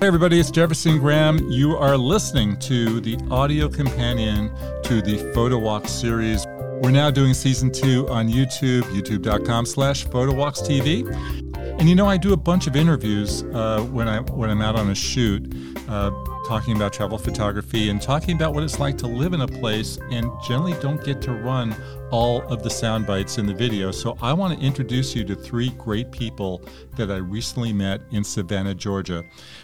Hey, everybody, it's Jefferson Graham. You are listening to the audio companion to the Photo Walk series. We're now doing season two on YouTube, youtube.com slash photowalkstv. And you know, I do a bunch of interviews uh, when, I, when I'm out on a shoot, uh, talking about travel photography and talking about what it's like to live in a place and generally don't get to run all of the sound bites in the video. So I want to introduce you to three great people that I recently met in Savannah, Georgia.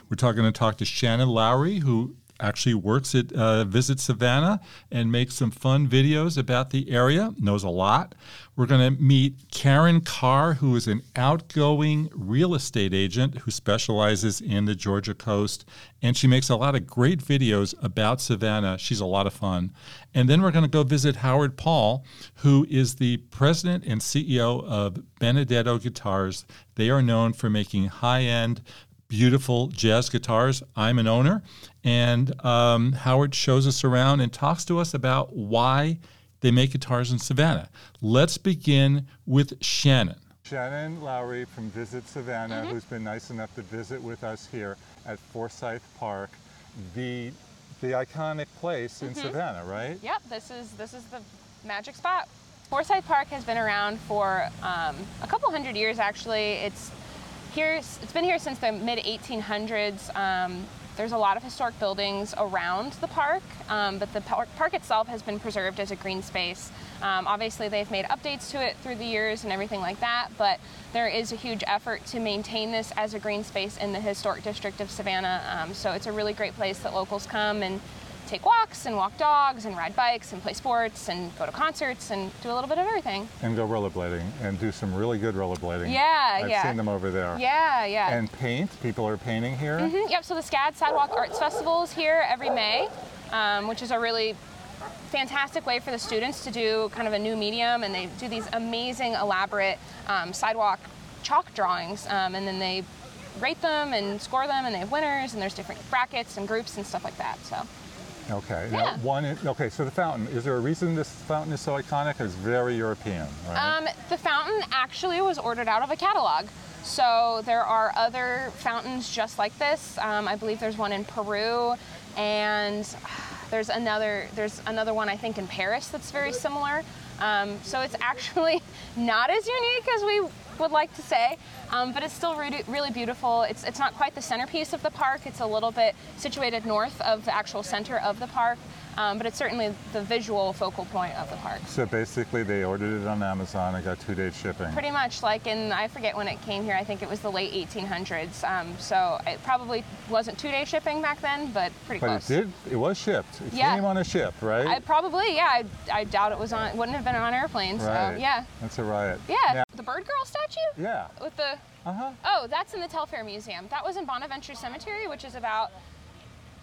We're talking to talk to Shannon Lowry, who actually works at uh, Visit Savannah and makes some fun videos about the area, knows a lot. We're going to meet Karen Carr, who is an outgoing real estate agent who specializes in the Georgia coast. And she makes a lot of great videos about Savannah. She's a lot of fun. And then we're going to go visit Howard Paul, who is the president and CEO of Benedetto Guitars. They are known for making high end beautiful jazz guitars. I'm an owner, and um, Howard shows us around and talks to us about why they make guitars in Savannah. Let's begin with Shannon. Shannon Lowry from Visit Savannah, mm-hmm. who's been nice enough to visit with us here at Forsyth Park, the the iconic place in mm-hmm. Savannah, right? Yep, this is this is the magic spot. Forsyth Park has been around for um, a couple hundred years, actually. It's here, it's been here since the mid 1800s. Um, there's a lot of historic buildings around the park, um, but the park, park, itself has been preserved as a green space. Um, obviously, they've made updates to it through the years and everything like that, but there is a huge effort to maintain this as a green space in the historic district of Savannah. Um, so it's a really great place that locals come and take walks and walk dogs and ride bikes and play sports and go to concerts and do a little bit of everything. And go rollerblading and do some really good rollerblading. Yeah, I've yeah. seen them over there. Yeah, yeah. And paint. People are painting here. Mm-hmm. Yep. So the SCAD Sidewalk Arts Festival is here every May, um, which is a really fantastic way for the students to do kind of a new medium, and they do these amazing, elaborate um, sidewalk chalk drawings, um, and then they rate them and score them, and they have winners, and there's different brackets and groups and stuff like that. So. Okay. Yeah. Now, one. Okay. So the fountain. Is there a reason this fountain is so iconic? It's very European, right? Um, the fountain actually was ordered out of a catalog. So there are other fountains just like this. Um, I believe there's one in Peru, and there's another. There's another one I think in Paris that's very similar. Um, so it's actually not as unique as we would like to say, um, but it's still really, really beautiful. It's, it's not quite the centerpiece of the park. It's a little bit situated north of the actual center of the park. Um, but it's certainly the visual focal point of the park. So basically, they ordered it on Amazon and got two-day shipping. Pretty much, like in I forget when it came here. I think it was the late 1800s. Um, so it probably wasn't two-day shipping back then, but pretty but close. But it did. It was shipped. It yeah. came on a ship, right? I, probably, yeah. I, I doubt it was on. Wouldn't have been on airplanes. Right. So, yeah. That's a riot. Yeah. The bird girl statue. Yeah. With the. Uh huh. Oh, that's in the Telfair Museum. That was in Bonaventure Cemetery, which is about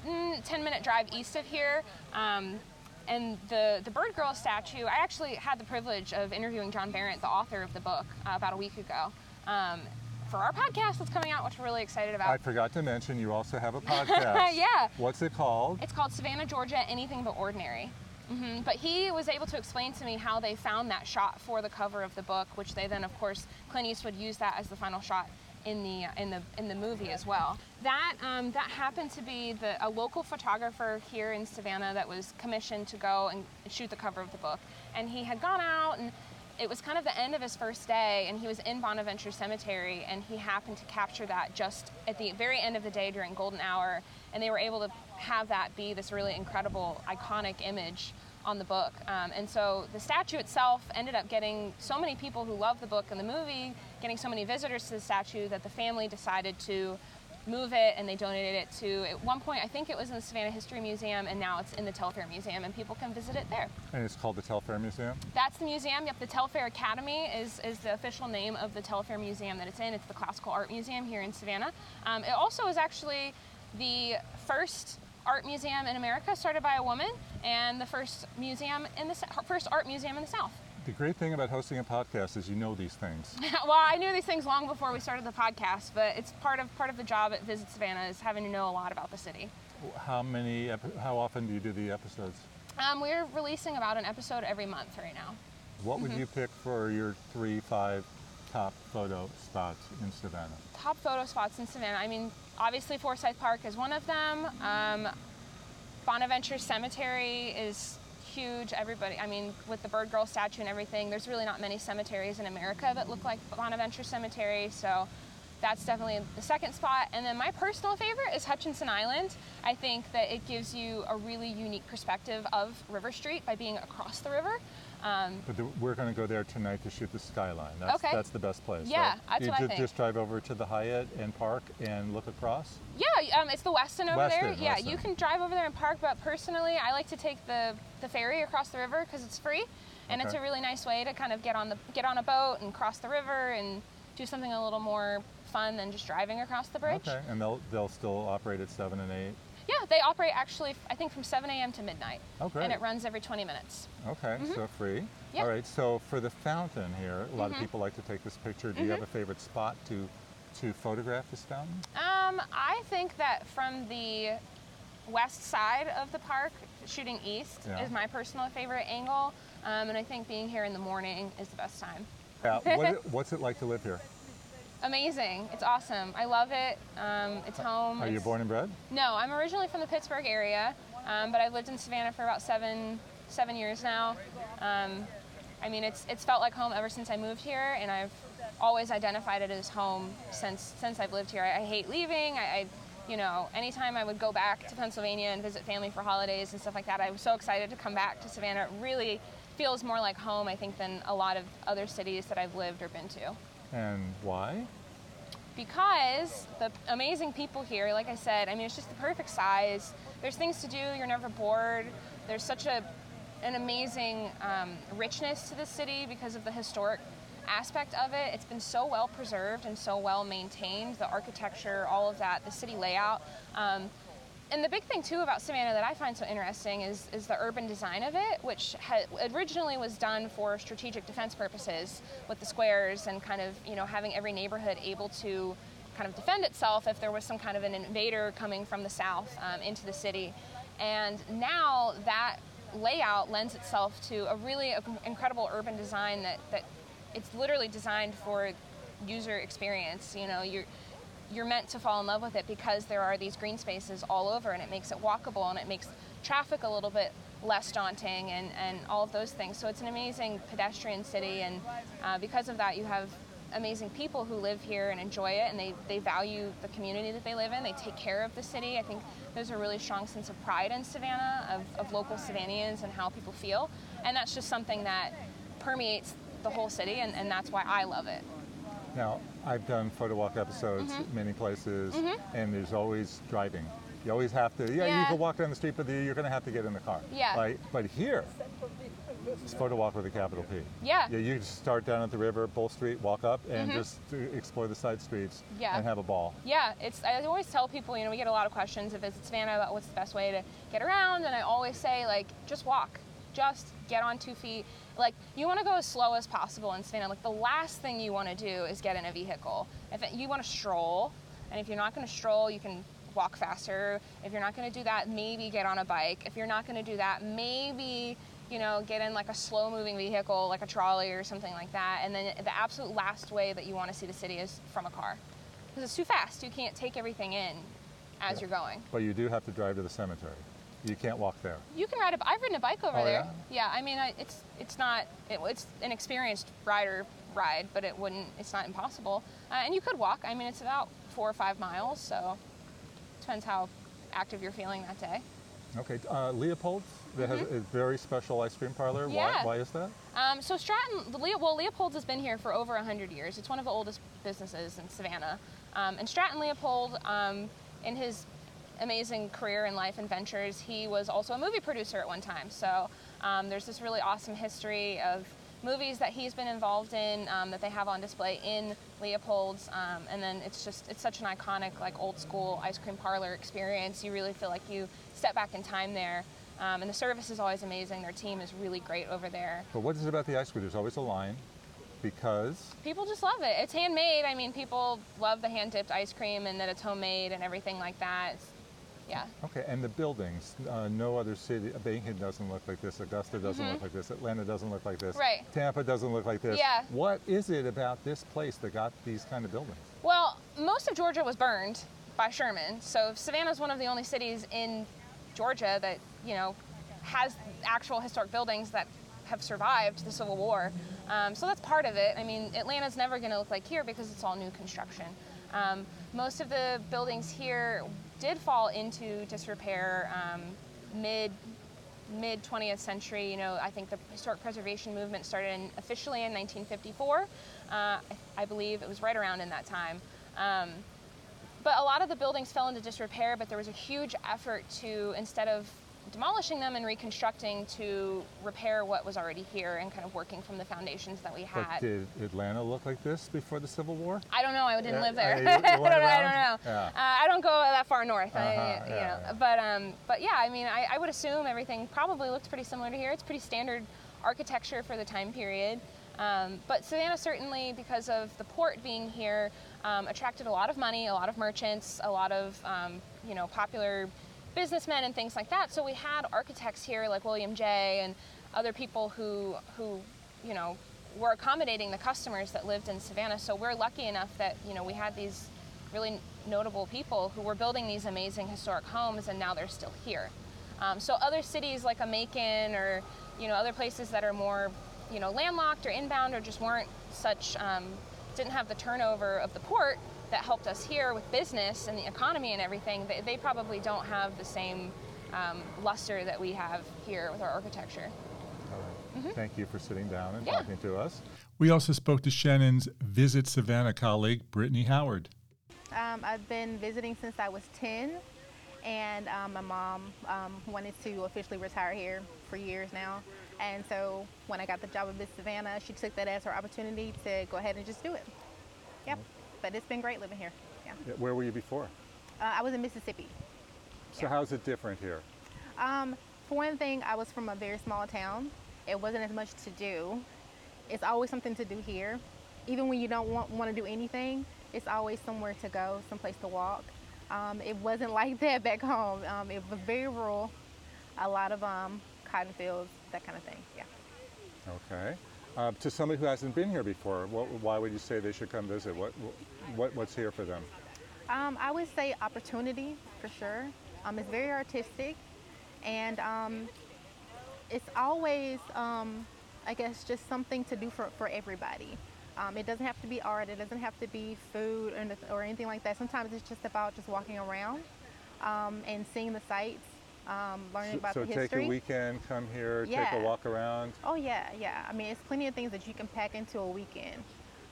mm, 10 minute drive east of here. Um, and the, the Bird Girl statue, I actually had the privilege of interviewing John Berendt, the author of the book, uh, about a week ago. Um, for our podcast that's coming out, which we're really excited about. I forgot to mention you also have a podcast. yeah. What's it called? It's called Savannah, Georgia, Anything But Ordinary. Mm-hmm. But he was able to explain to me how they found that shot for the cover of the book, which they then, of course, Clint Eastwood used that as the final shot in the in the in the movie as well. That um, that happened to be the a local photographer here in Savannah that was commissioned to go and shoot the cover of the book, and he had gone out and. It was kind of the end of his first day, and he was in Bonaventure Cemetery, and he happened to capture that just at the very end of the day during golden hour, and they were able to have that be this really incredible, iconic image on the book. Um, and so the statue itself ended up getting so many people who love the book and the movie, getting so many visitors to the statue that the family decided to move it and they donated it to at one point I think it was in the Savannah History Museum and now it's in the Telfair Museum and people can visit it there. And it's called the Telfair Museum? That's the museum. Yep, the Telfair Academy is, is the official name of the Telfair Museum that it's in. It's the Classical Art Museum here in Savannah. Um, it also is actually the first art museum in America started by a woman and the first museum in the first art museum in the South. The great thing about hosting a podcast is you know these things. well, I knew these things long before we started the podcast, but it's part of part of the job at Visit Savannah is having to know a lot about the city. How many? How often do you do the episodes? Um, we're releasing about an episode every month right now. What would mm-hmm. you pick for your three, five, top photo spots in Savannah? top photo spots in Savannah. I mean, obviously Forsyth Park is one of them. Um, Bonaventure Cemetery is huge. Everybody, I mean, with the Bird Girl statue and everything, there's really not many cemeteries in America that look like Bonaventure Cemetery. So that's definitely the second spot. And then my personal favorite is Hutchinson Island. I think that it gives you a really unique perspective of River Street by being across the river. Um, But the, we're going to go there tonight to shoot the skyline. That's, Okay. that's the best place. Yeah, right? that's you what I think. just drive over to the Hyatt and park and look across. Yeah, um, it's the Westin over there. Westin, Yeah, you can drive over there and park, but personally, I like to take the, the ferry across the river because it's free, and it's a really nice way to kind of get on the get on a boat and cross the river and do something a little more fun than just driving across the bridge. Okay, and they'll they'll still operate at seven and eight. Yeah, they operate actually, I think, from 7 a.m. to midnight, Oh, great. and it runs every 20 minutes. Okay, so free. Mm-hmm. All right. So for the fountain here, a lot Mm-hmm. of people like to take this picture. Do you have a favorite spot to to photograph this fountain? Um, I think that from the west side of the park, shooting east Yeah. is my personal favorite angle, um, and I think being here in the morning is the best time. Yeah. what, what's it like to live here? Amazing. It's awesome. I love it. Um, it's home. Are you It's- born and bred? No, I'm originally from the Pittsburgh area, um, but I've lived in Savannah for about seven seven years now. Um, I mean, it's it's felt like home ever since I moved here, and I've always identified it as home since since I've lived here. I, I hate leaving. I, I, you know, anytime I would go back to Pennsylvania and visit family for holidays and stuff like that, I was so excited to come back to Savannah. It really feels more like home, I think, than a lot of other cities that I've lived or been to And why? because the amazing people here, like I said, I mean, it's just the perfect size. There's things to do. You're never bored. There's such a an amazing um, richness to the city because of the historic aspect of it. It's been so well preserved and so well maintained. The architecture, all of that, the city layout. Um, and the big thing too about Savannah that I find so interesting is, is the urban design of it, which originally was done for strategic defense purposes with the squares and kind of you know having every neighborhood able to kind of defend itself if there was some kind of an invader coming from the south um, into the city. And now that layout lends itself to a really incredible urban design that, that it's literally designed for user experience. You know, you're you're meant to fall in love with it because there are these green spaces all over and it makes it walkable and it makes traffic a little bit less daunting and, and all of those things. So it's an amazing pedestrian city and uh, because of that you have amazing people who live here and enjoy it and they, they value the community that they live in. They take care of the city. I think there's a really strong sense of pride in Savannah, of, of local Savannians and how people feel. And that's just something that permeates the whole city and, and that's why I love it. Now, I've done photo walk episodes Mm-hmm. many places, and there's always driving. You always have to. Yeah, you can walk down the street, but you're going to have to get in the car. Yeah. Right. But here, it's photo walk with a capital P. Yeah. Yeah. You just start down at the river, Bull Street, walk up, and just uh, explore the side streets Mm-hmm. Yeah. and have a ball. Yeah, it's. I always tell people, you know, we get a lot of questions if it's Savannah about what's the best way to get around, and I always say like, just walk, just get on two feet. Like you want to go as slow as possible in Savannah. Like the last thing you want to do is get in a vehicle. If it, you want to stroll, and if you're not going to stroll, you can walk faster. If you're not going to do that, maybe get on a bike. If you're not going to do that, maybe you know get in like a slow moving vehicle like a trolley or something like that. And then the absolute last way that you want to see the city is from a car because it's too fast. You can't take everything in as Yeah. you're going. But you do have to drive to the cemetery. You can't walk there. You can ride a. I've ridden a bike over Oh, there. Yeah, I mean, I, it's it's not. It, it's an experienced rider ride, but it wouldn't. It's not impossible. Uh, and you could walk. I mean, it's about four or five miles, so depends how active you're feeling that day. Okay. Uh, Leopold's that has a very special ice cream parlor. Mm-hmm. Yeah. Why, why is that? Um, so Stratton, well, Leopold's has been here for over 100 years. It's one of the oldest businesses in Savannah. Um, and Stratton Leopold, um, in his amazing career and life and ventures, he was also a movie producer at one time. So um, there's this really awesome history of movies that he's been involved in um, that they have on display in Leopold's. Um, and then it's just, it's such an iconic, like old school ice cream parlor experience. You really feel like you step back in time there. Um, and the service is always amazing. Their team is really great over there. But what is it about the ice cream? There's always a line because People just love it. It's handmade. I mean, people love the hand dipped ice cream and that it's homemade and everything like that. It's, Yeah. Okay, and the buildings, uh, no other city, Macon doesn't look like this, Augusta doesn't look like this, Atlanta doesn't look like this, Mm-hmm. Right. Tampa doesn't look like this. Yeah. What is it about this place that got these kind of buildings? Well, most of Georgia was burned by Sherman, so Savannah is one of the only cities in Georgia that you know has actual historic buildings that have survived the Civil War. Um, so that's part of it. I mean, Atlanta's never going to look like here because it's all new construction. Um, most of the buildings here did fall into disrepair um, mid mid 20th century. You know, I think the historic preservation movement started in, officially in 1954. Uh, I, I believe it was right around in that time. Um, but a lot of the buildings fell into disrepair, but there was a huge effort to, instead of demolishing them and reconstructing, to repair what was already here and kind of working from the foundations that we But had. did Atlanta look like this before the Civil War? I don't know. I didn't Yeah, live there. you- you I, don't know, I don't know. Yeah. Uh, I don't go that far north. Uh-huh, you yeah, know, but um, but yeah. I mean, I, I would assume everything probably looked pretty similar to here. It's pretty standard architecture for the time period. Um, but Savannah certainly, because of the port being here, um, attracted a lot of money, a lot of merchants, a lot of um, you know popular businessmen and things like that. So we had architects here like William Jay and other people who who you know were accommodating the customers that lived in Savannah. So we're lucky enough that you know we had these really notable people who were building these amazing historic homes, and now they're still here. Um, so other cities like a Macon or you know other places that are more you know landlocked or inbound or just weren't such um, didn't have the turnover of the port that helped us here with business and the economy and everything. They, they probably don't have the same um, luster that we have here with our architecture. All right. Thank you for sitting down and Mm-hmm. Yeah. talking to us. We also spoke to Shannon's Visit Savannah colleague, Brittany Howard. Um, I've been visiting since I was 10, and um, my mom um, wanted to officially retire here for years now. And so when I got the job at Visit Savannah, she took that as her opportunity to go ahead and just do it. Yep. But it's been great living here. Yeah. Yeah, Where were you before? Uh, I was in Mississippi. So how's it different here? Um, for one thing, I was from a very small town. It wasn't as much to do. It's always something to do here. Even when you don't want, want to do anything, it's always somewhere to go, someplace to walk. Um, it wasn't like that back home. Um, it was very rural, a lot of um, cotton fields, that kind of thing. Yeah. Okay. Uh, to somebody who hasn't been here before, what, why would you say they should come visit? What, what, what's here for them? Um, I would say opportunity for sure. Um, it's very artistic, and um, it's always, um, I guess, just something to do for, for everybody. Um, it doesn't have to be art. It doesn't have to be food or, or anything like that. Sometimes it's just about just walking around um, and seeing the sights, um, learning So, about so the take a weekend, come here, take a walk around. Oh yeah, yeah. I mean, it's plenty of things that you can pack into a weekend.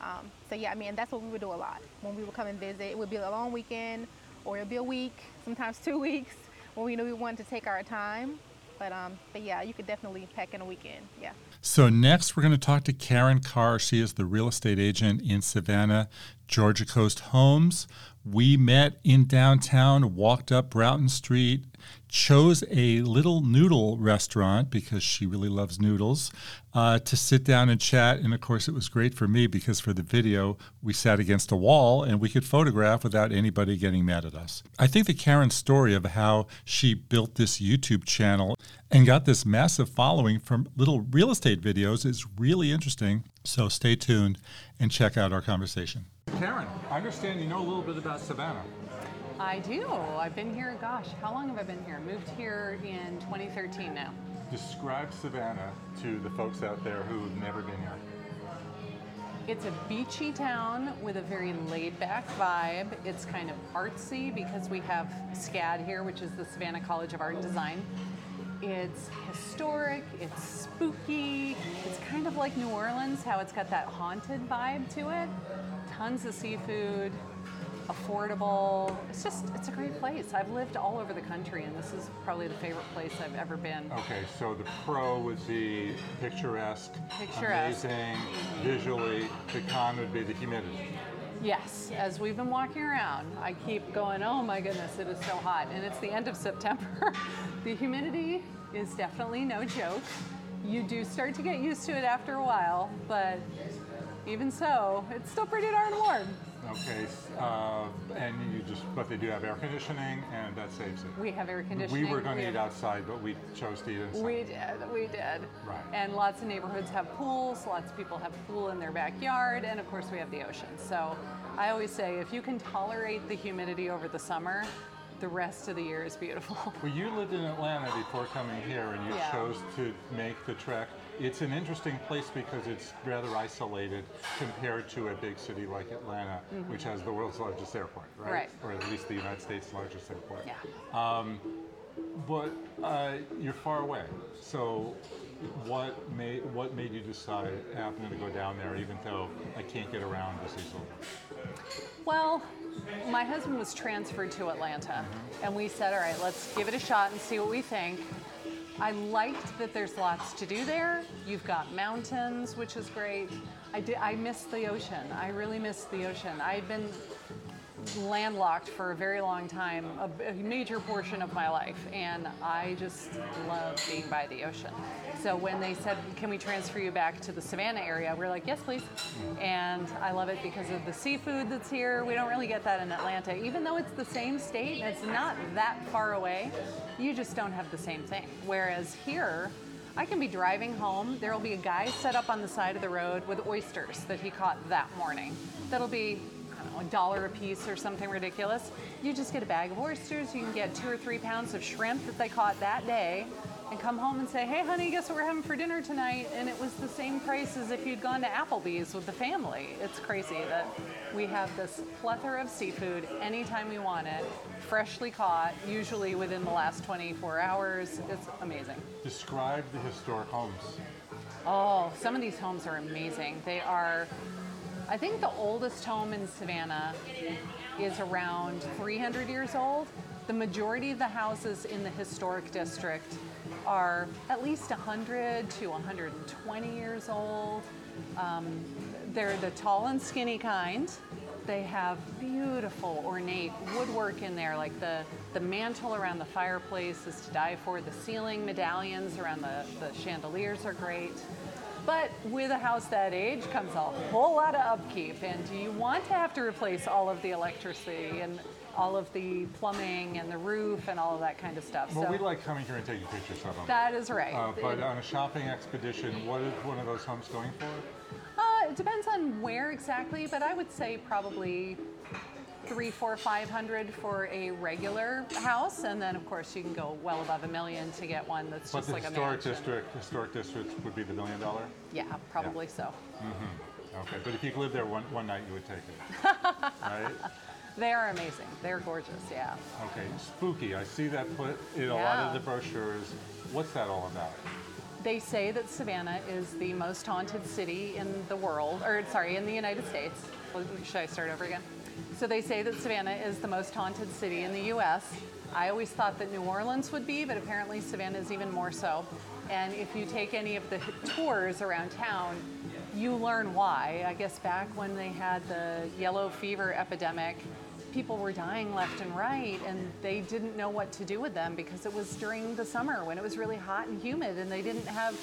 Um, so yeah, I mean, that's what we would do a lot when we would come and visit. It would be a long weekend, or it'd be a week, sometimes two weeks, when we knew we wanted to take our time. But um, but yeah, you could definitely pack in a weekend. Yeah. So, next, we're going to talk to Karen Carr. She is the real estate agent in Savannah, Georgia Coast Homes. We met in downtown, walked up Broughton Street, chose a little noodle restaurant because she really loves noodles uh, to sit down and chat. And of course, it was great for me because for the video, we sat against a wall and we could photograph without anybody getting mad at us. I think the Karen story of how she built this YouTube channel and got this massive following from little real estate videos is really interesting. So stay tuned and check out our conversation. Karen, I understand you know a little bit about Savannah. I do. I've been here, gosh, how long have I been here? Moved here in 2013 now. Describe Savannah to the folks out there who've never been here. It's a beachy town with a very laid back vibe. It's kind of artsy because we have SCAD here, which is the Savannah College of Art and Design. It's historic, it's spooky, it's kind of like New Orleans, how it's got that haunted vibe to it. Tons of seafood, affordable. It's just, it's a great place. I've lived all over the country, and this is probably the favorite place I've ever been. Okay, so the pro would be picturesque, Picturesque. amazing, visually. The con would be the humidity. Yes, as we've been walking around, I keep going, oh my goodness, it is so hot. And it's the end of September. the humidity is definitely no joke. You do start to get used to it after a while, but even so, it's still pretty darn warm. Okay, uh, and you just, but they do have air conditioning, and that saves it. We have air conditioning. We were going to eat outside, but we chose to eat inside. We did, we did. Right. And lots of neighborhoods have pools, lots of people have pool in their backyard, and of course we have the ocean. So I always say if you can tolerate the humidity over the summer, the rest of the year is beautiful. Well, you lived in Atlanta before coming here, and you Yeah. chose to make the trek. It's an interesting place because it's rather isolated compared to a big city like Atlanta, mm-hmm. which has the world's largest airport, right? Right. Or at least the United States' largest airport. Yeah. Um, but uh, you're far away. So, what made what made you decide "Hey, I'm going to go down there, even though I can't get around this easily? Well, my husband was transferred to Atlanta, mm-hmm. and we said, all right, let's give it a shot and see what we think. I liked that there's lots to do there. You've got mountains, which is great. I did. I miss the ocean. I really miss the ocean. I'd been landlocked for a very long time, a, a major portion of my life, and I just love being by the ocean. So when they said, "Can we transfer you back to the Savannah area?" we're like, "Yes, please." And I love it because of the seafood that's here. We don't really get that in Atlanta, even though it's the same state and it's not that far away. You just don't have the same thing. Whereas here. I can be driving home. There will be a guy set up on the side of the road with oysters that he caught that morning. That'll be a dollar a piece or something ridiculous. You just get a bag of oysters, you can get two or three pounds of shrimp that they caught that day, and come home and say, hey, honey, guess what we're having for dinner tonight? And it was the same price as if you'd gone to Applebee's with the family. It's crazy that we have this plethora of seafood anytime we want it, freshly caught, usually within the last 24 hours. It's amazing. Describe the historic homes. Oh, some of these homes are amazing. They are, I think the oldest home in Savannah is around 300 years old. The majority of the houses in the historic district are at least 100 to 120 years old. Um, they're the tall and skinny kind. They have beautiful ornate woodwork in there, like the, the mantle around the fireplace is to die for. The ceiling medallions around the, the chandeliers are great. But with a house that age comes a whole lot of upkeep, and do you want to have to replace all of the electricity and all of the plumbing and the roof and all of that kind of stuff. Well, so we like coming here and taking pictures of them. that is right. Uh, but on a shopping expedition, what is one of those homes going for? Uh, it depends on where exactly, but I would say probably three, four, five hundred for a regular house, and then of course you can go well above a million to get one that's But just the like a historic mansion. district, historic district would be the million dollar. Yeah, probably so. Mm-hmm. Okay, but if you could live there one, one night, you would take it. right? They are amazing. They're gorgeous. Yeah. Okay, spooky. I see that put in a lot Yeah. of the brochures. What's that all about? They say that Savannah is the most haunted city in the world, or sorry, in the United States. Should I start over again? So they say that Savannah is the most haunted city in the U.S. I always thought that New Orleans would be, but apparently Savannah is even more so. And if you take any of the tours around town, you learn why. I guess back when they had the yellow fever epidemic, people were dying left and right, and they didn't know what to do with them because it was during the summer when it was really hot and humid, and they didn't have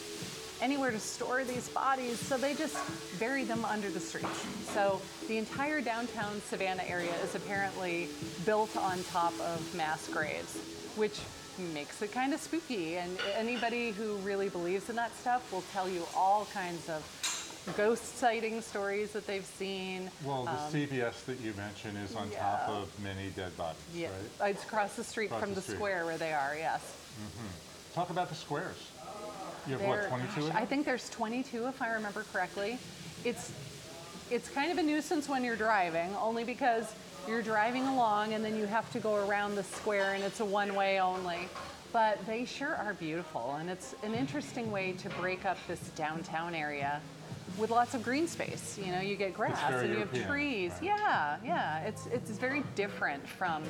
anywhere to store these bodies, so they just bury them under the streets. So the entire downtown Savannah area is apparently built on top of mass graves, which makes it kind of spooky. And anybody who really believes in that stuff will tell you all kinds of ghost sighting stories that they've seen. Well, the CVS that you mentioned is on top Um, of many dead bodies, Yeah, right? it's across the street Across from the the, street. square where they are. Yes. Mm-hmm. Talk about the squares. You have what, There- 22 of gosh, them? I think there's 22 if I remember correctly. It's it's kind of a nuisance when you're driving, only because you're driving along and then you have to go around the square and it's a one way only. But they sure are beautiful, and it's an interesting way to break up this downtown area with lots of green space. You know, you get grass very and you have European, trees. right. Yeah, yeah. It's it's very different from.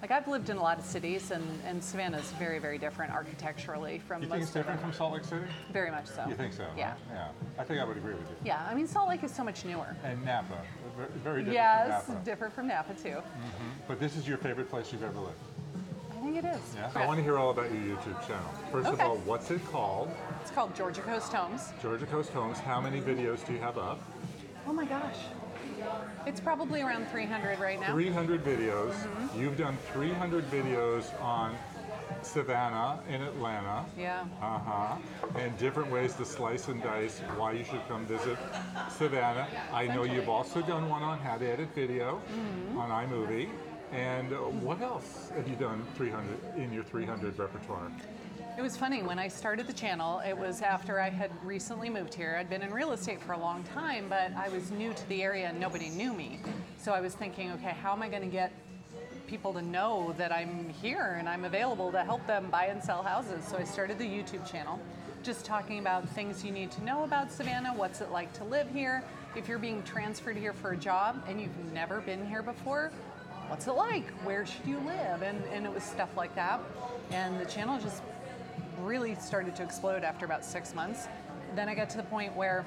Like I've lived in a lot of cities, and, and Savannah's very, very different architecturally from you think it's different from Salt Lake City? Very much so. You think so? huh? Yeah. Yeah. I think I would agree with you. Yeah, I mean, Salt Lake is so much newer. And Napa, very different Yes, from Napa. different from Napa too. Mm-hmm. But this is your favorite place you've ever lived. I think it is. Yeah. I want to hear all about your YouTube channel. First of all, what's it called? It's called Georgia Coast Homes. Georgia Coast Homes. How many videos do you have up? Oh my gosh. It's probably around 300 right now. 300 videos. You've done 300 videos on Savannah in Atlanta. Yeah. Uh huh. And different ways to slice and dice why you should come visit Savannah. I know you've also done one on how to edit video on iMovie. And what else have you done 300 in your 300 repertoire? It was funny when I started the channel. It was after I had recently moved here. I'd been in real estate for a long time, but I was new to the area and nobody knew me. So I was thinking, okay, how am I going to get people to know that I'm here and I'm available to help them buy and sell houses? So I started the YouTube channel, just talking about things you need to know about Savannah. What's it like to live here? If you're being transferred here for a job and you've never been here before, what's it like? Where should you live? And, and it was stuff like that. And the channel just really started to explode after about six months. Then I got to the point where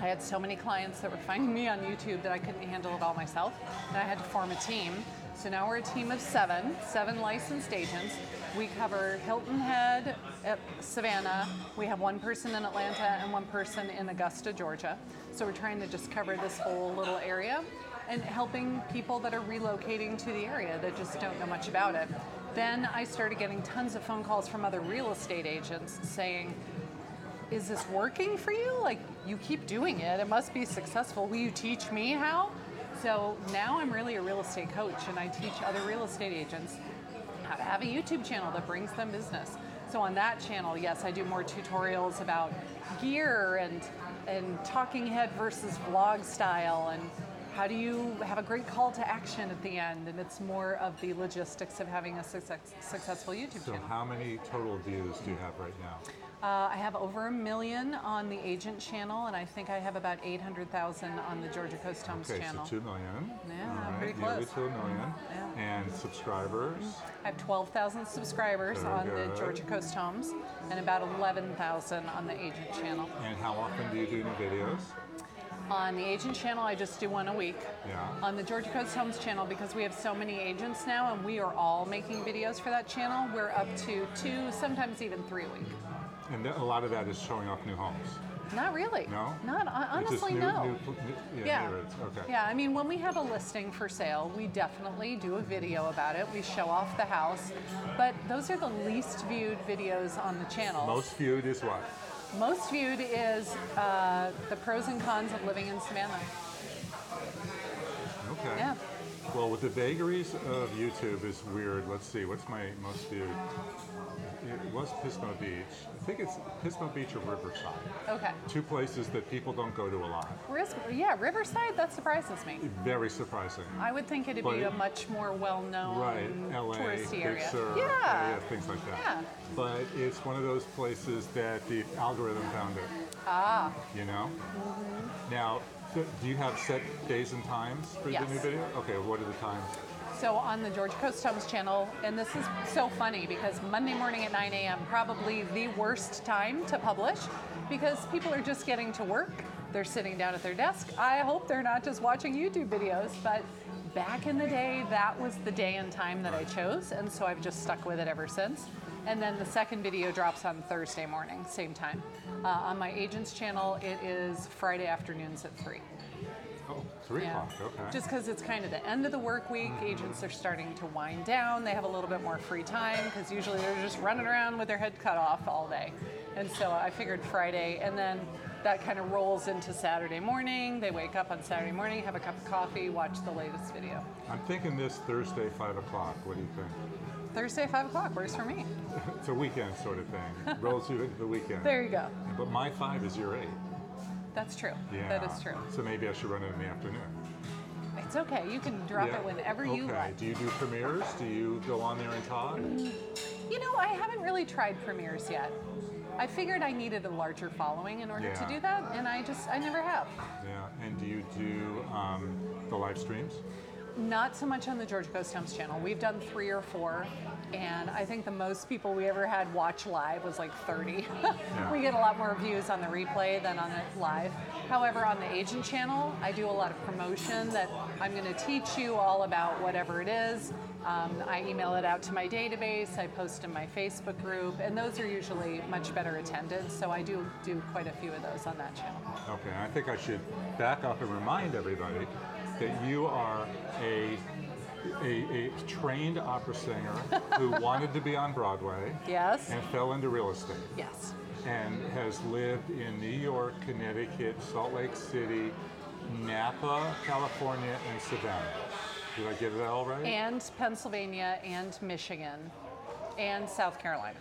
I had so many clients that were finding me on YouTube that I couldn't handle it all myself, and I had to form a team. So now we're a team of seven, seven licensed agents. We cover Hilton Head, uh, Savannah. We have one person in Atlanta and one person in Augusta, Georgia. So we're trying to just cover this whole little area and helping people that are relocating to the area that just don't know much about it. Then I started getting tons of phone calls from other real estate agents saying, is this working for you? Like, you keep doing it, it must be successful. Will you teach me how? So now I'm really a real estate coach and I teach other real estate agents how to have a YouTube channel that brings them business. So on that channel, yes, I do more tutorials about gear and and talking head versus vlog style and how do you have a great call to action at the end and it's more of the logistics of having a success, successful YouTube So, channel. So, how many total views do you have right now? Uh, I have over a million on the agent channel, and I think I have about 800,000 on the Georgia Coast Homes Okay, channel. so 2 million. Yeah, All I'm pretty nearly close. to a million. Yeah. And subscribers? I have 12,000 subscribers on good. the Georgia Coast Homes, and about 11,000 on the agent channel. And how often do you do new videos? On the agent channel, I just do one a week. Yeah. On the Georgia Coast Homes channel, because we have so many agents now and we are all making videos for that channel, we're up to two, sometimes even three a week. And th- a lot of that is showing off new homes. Not really. No? Not uh, It's just honestly, new- no. new pl- new- yeah, Yeah. neighborhoods. Okay. Yeah, I mean, when we have a listing for sale, we definitely do a video about it. We show off the house, but those are the least viewed videos on the channel. Most viewed is what? Most viewed is uh, the pros and cons of living in Savannah. Okay. Yeah. Well, with the vagaries of YouTube is weird. Let's see, what's my most viewed? It was Pismo Beach. I think it's Pismo Beach or Riverside. Okay. Two places that people don't go to a lot. Ris- yeah, Riverside, that surprises me. Very surprising. I would think it'd But be a much more well-known Right, LA, touristy Big area. Sur, yeah. area, things like that. Yeah. But it's one of those places that the algorithm found it. Ah, You know. Mm-hmm. Now, so do you have set days and times for Yes. the new video? Okay. What are the times? So on the Georgia Coast Homes channel, and this is so funny because Monday morning at 9 a.m. probably the worst time to publish because people are just getting to work. They're sitting down at their desk. I hope they're not just watching YouTube videos, but back in the day, that was the day and time that I chose, and so I've just stuck with it ever since. And then the second video drops on Thursday morning, same time. Uh, on my agent's channel, it is Friday afternoons at 3. Oh, three o'clock. Okay. Just because it's kind of the end of the work week, agents are starting to wind down. They have a little bit more free time because usually they're just running around with their head cut off all day. And so I figured Friday, and then that kind of rolls into Saturday morning. They wake up on Saturday morning, have a cup of coffee, watch the latest video. I'm thinking this Thursday, five o'clock. What do you think? Thursday, 5 o'clock works for me. It's a weekend sort of thing. Rolls you into the weekend. There you go. But my five is your eight. That's true. Yeah. That is true. So maybe I should run it in the afternoon. It's okay. You can drop Yeah. it whenever you okay. like. Do you do premieres? Do you go on there and talk? You know, I haven't really tried premieres yet. I figured I needed a larger following in order to do that, and I just, I never have. Yeah. And do you do um, the live streams? Not so much on the Georgia Coast Homes channel. We've done three or four, and I think the most people we ever had watch live was like 30. we get a lot more views on the replay than on it live. However, on the agent channel, I do a lot of promotion that I'm going to teach you all about whatever it is. Um, I email it out to my database, I post in my Facebook group, and those are usually much better attended. So I do do quite a few of those on that channel. Okay, I think I should back up and remind everybody that you are a a, a trained opera singer who wanted to be on Broadway Yes. and fell into real estate Yes. and has lived in New York, Connecticut, Salt Lake City, Napa, California, and Savannah. Did I get that all right? And Pennsylvania and Michigan and South Carolina.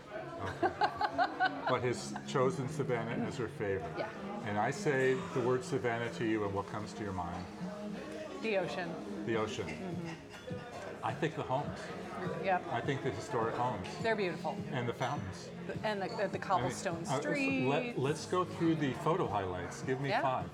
but has chosen Savannah as her favorite. Yeah. And I say the word Savannah to you, and what comes to your mind? The ocean. The ocean. Mm-hmm. I think the homes. Yep. I think the historic homes They're beautiful. and the fountains. And the, the, cobblestone Uh, street. Let, us go through the photo highlights. Give me Yeah. five.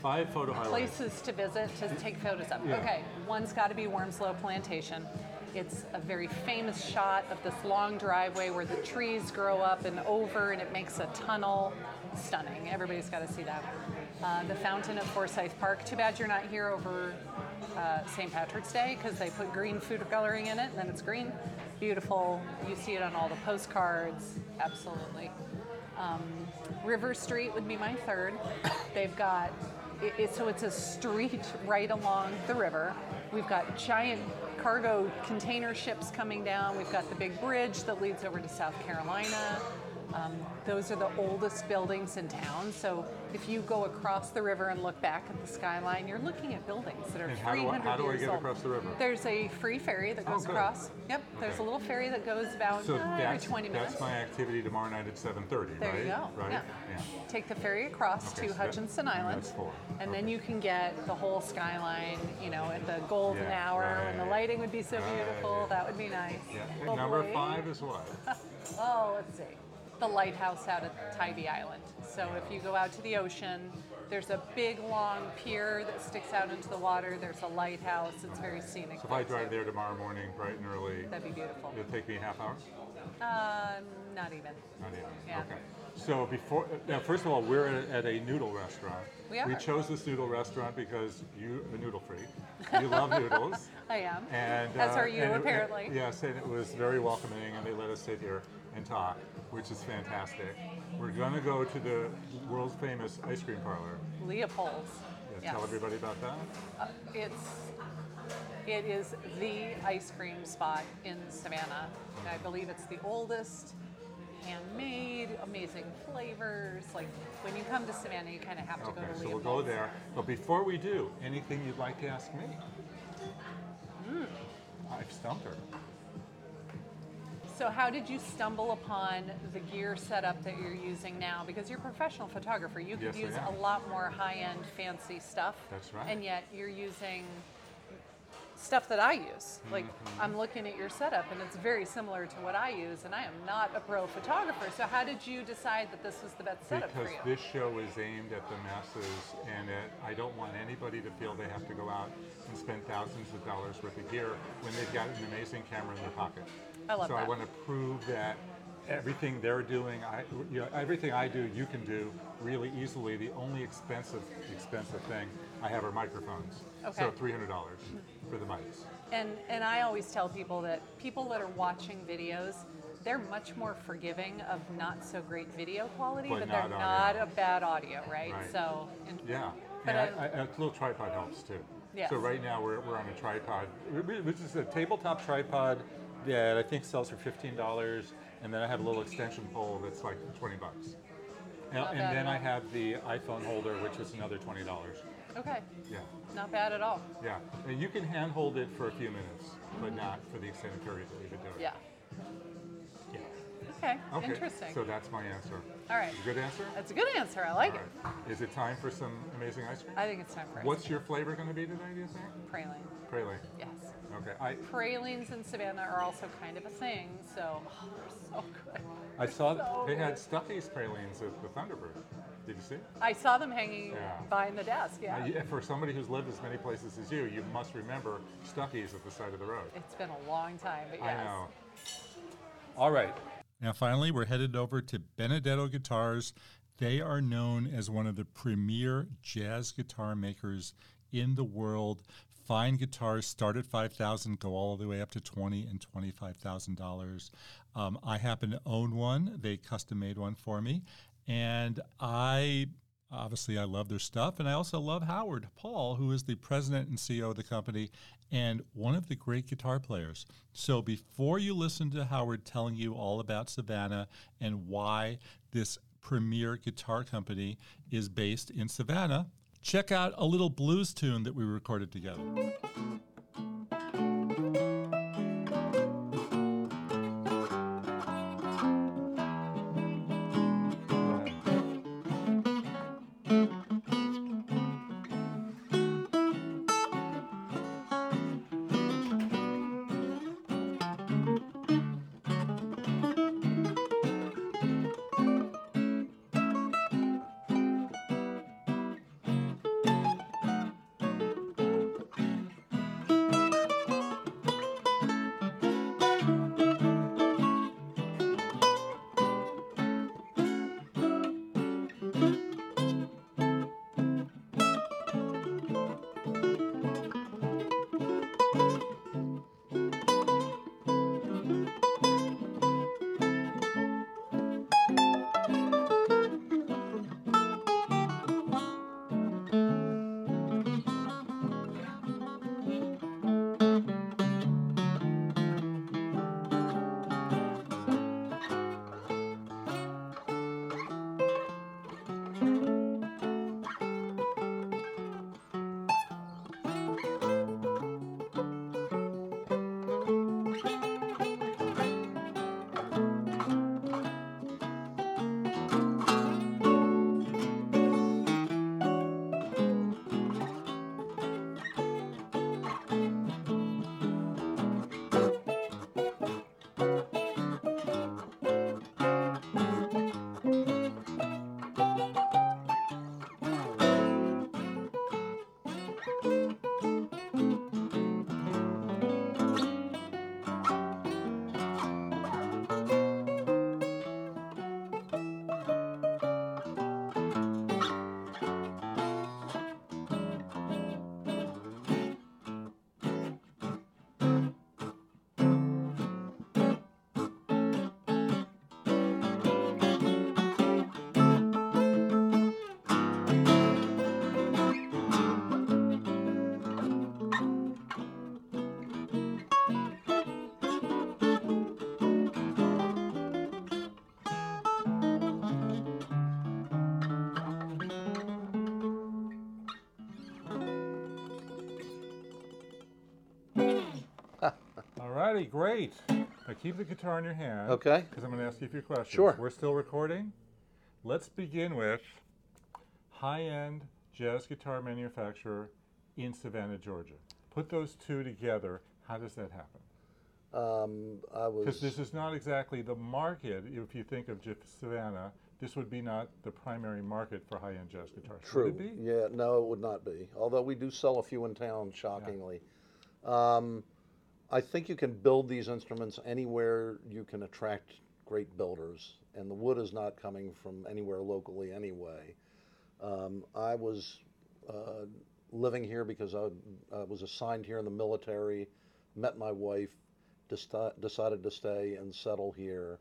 Five photo highlights. places to visit to take photos of. Yeah. Okay, one's got to be Wormsloe Plantation. It's a very famous shot of this long driveway where the trees grow up and over, and it makes a tunnel. Stunning. Everybody's got to see that. Uh, the fountain at Forsyth Park. Too bad you're not here over uh, St. Patrick's Day because they put green food coloring in it, and then it's green. Beautiful. You see it on all the postcards. Absolutely. Um, River Street would be my third. They've got it, it, so it's a street right along the river. We've got giant cargo container ships coming down. We've got the big bridge that leads over to South Carolina. Um, those are the oldest buildings in town. So if you go across the river and look back at the skyline, you're looking at buildings that are And how do I- 300 how do I get old. across the river? There's a free ferry that Oh, goes good. across. Yep. There's a little ferry that goes about So uh, every 20 minutes. that's my activity tomorrow night at 7.30, There right? you go. Right? Yeah. Take the ferry across Okay, to so that- Hutchinson Island, that's four. and then you can get the whole skyline. You know, at the golden Yeah, hour when the lighting would be so Right, beautiful. yeah. That would be nice. Yeah. Number five is what? Oh, let's see. The lighthouse out at Tybee Island. So if you go out to the ocean, there's a big long pier that sticks out into the water. There's a lighthouse. It's very scenic. So if I drive there tomorrow morning, bright and early, That'd be beautiful. it'll take me a half hour? Uh, not even. Not even. Yeah. Okay. So before, now first of all, we're at, at a noodle restaurant. We are. We chose this noodle restaurant because you a noodle freak. You love noodles. I am. And As uh, are you, and it- apparently. yes, and it was very welcoming, and they let us sit here and talk, which is fantastic. We're going to go to the world's famous ice cream parlor. Leopold's. Yeah, Tell everybody about that. It's it is the ice cream spot in Savannah. I believe it's the oldest, handmade, amazing flavors. Like when you come to Savannah, you kind of have to Okay, go to Leopold's. so we'll go there. But before we do, anything you'd like to ask me? Hmm. I've stumped her. So how did you stumble upon the gear setup that you're using now? Because you're a professional photographer, you could Yes, use a lot more high-end, fancy stuff. That's right. And yet you're using stuff that I use. Like Mm-hmm. I'm looking at your setup, and it's very similar to what I use. And I am not a pro photographer. So how did you decide that this was the best setup Because for you? Because this show is aimed at the masses, and at, I don't want anybody to feel they have to go out and spend thousands of dollars worth of gear when they've got an amazing camera in their pocket. I love so I want to prove that everything they're doing, I, you know, everything I do, you can do really easily. The only expensive, expensive thing I have are microphones. Okay. So three hundred dollars for the mics. And and I always tell people that people that are watching videos, they're much more forgiving of not so great video quality, But but, not they're audio. not a bad audio, right? Right. So and- Yeah, But and I, I, a little tripod helps too. Yes. So right now we're, we're on a tripod, which is a tabletop tripod that I think sells for fifteen dollars, and then I have a little extension pole that's like twenty bucks. And, Not and bad then at I all. have the iPhone holder, which is another twenty dollars. okay, Yeah, not bad at all. yeah. And you can handhold it for a few minutes, but not for the extended period that you've been doing. Yeah. Yeah. Okay. Okay. Interesting. So that's my answer. all right. Good answer. That's a good answer. I like All it. right. Is it time for some amazing ice cream? I think it's time for What's your flavor going to be today? Do you think? praline. Praline. Yes. Okay. I Pralines in Savannah are also kind of a thing, so oh, they're so good. I saw So they had good. Stuckey's pralines at the Thunderbird Did you see? I saw them hanging Yeah. behind the desk. Yeah. Uh, For somebody who's lived as many places as you, you must remember Stuckey's at the side of the road. It's been a long time, but yes. I know. All right. Now, finally, we're headed over to Benedetto Guitars. They are known as one of the premier jazz guitar makers in the world. Fine guitars start at five thousand, go all the way up to twenty and twenty-five thousand dollars. Um, I happen to own one. They custom made one for me, and I obviously I love their stuff, and I also love Howard Paul, who is the president and CEO of the company and one of the great guitar players. So before you listen to Howard telling you all about Savannah and why this premier guitar company is based in Savannah, check out a little blues tune that we recorded together. Righty, great. Now keep the guitar in your hand. Okay. Because I'm going to ask you a few questions. Sure. We're still recording. Let's begin with high-end jazz guitar manufacturer in Savannah, Georgia. Put those two together. How does that happen? Um, I Because this is not exactly the market. If you think of Savannah, this would be not the primary market for high-end jazz guitars. True. Would it be? Yeah, no, it would not be. Although we do sell a few in town, shockingly. Um, I think you can build these instruments anywhere you can attract great builders, and the wood is not coming from anywhere locally anyway. Um, I was uh, living here because I, was assigned here in the military, met my wife, desti- decided to stay and settle here.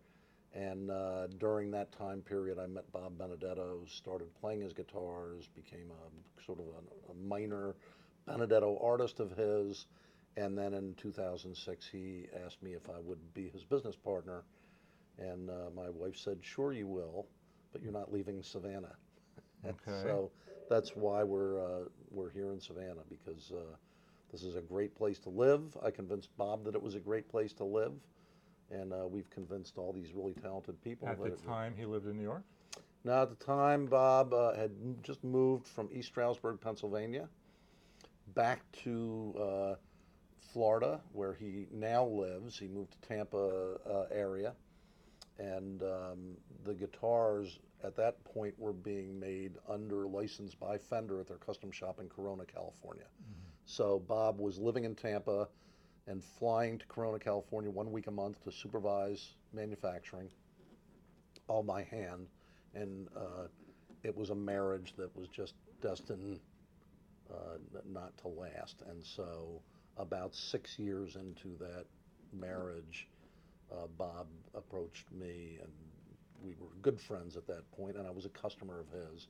And uh, during that time period, I met Bob Benedetto, started playing his guitars, became a sort of a, a minor Benedetto artist of his. And then in 2006, he asked me if I would be his business partner. And uh, my wife said, Sure, you will, but you're not leaving Savannah. Okay. So that's why we're, uh, we're here in Savannah because uh, this is a great place to live. I convinced Bob that it was a great place to live. And uh, we've convinced all these really talented people. At the time he lived in New York? Now, at the time, Bob uh, had just moved from East Stroudsburg, Pennsylvania, back to uh, Florida, where he now lives. He moved to Tampa uh, area, and um, the guitars at that point were being made under license by Fender at their custom shop in Corona, California. So Bob was living in Tampa and flying to Corona, California one week a month to supervise manufacturing, all by hand. And uh, it was a marriage that was just destined uh, not to last. And so, about six years into that marriage, uh, Bob approached me, and we were good friends at that point, and I was a customer of his.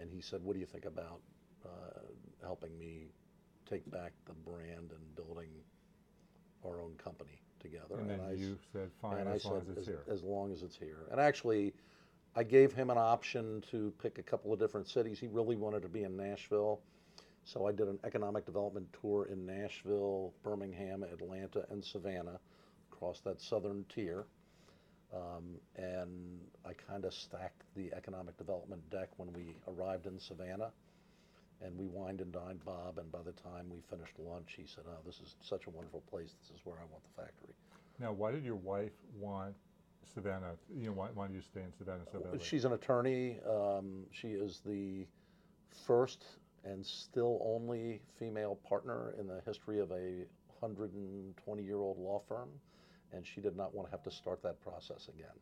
And he said, "What do you think about uh, helping me take back the brand and building our own company together?" And then I you said, fine, and as I long said, as it's here. As long as it's here. And actually, I gave him an option to pick a couple of different cities. He really wanted to be in Nashville. So I did an economic development tour in Nashville, Birmingham, Atlanta, and Savannah, across that southern tier. Um, and I kind of stacked the economic development deck when we arrived in Savannah. And we wined and dined Bob, and by the time we finished lunch, he said, Oh, this is such a wonderful place. This is where I want the factory. Now, why did your wife want Savannah, you know, why, why did you stay in Savannah so badly? She's an attorney. Um, she is the first and still only female partner in the history of a 120 year old law firm, and she did not want to have to start that process again.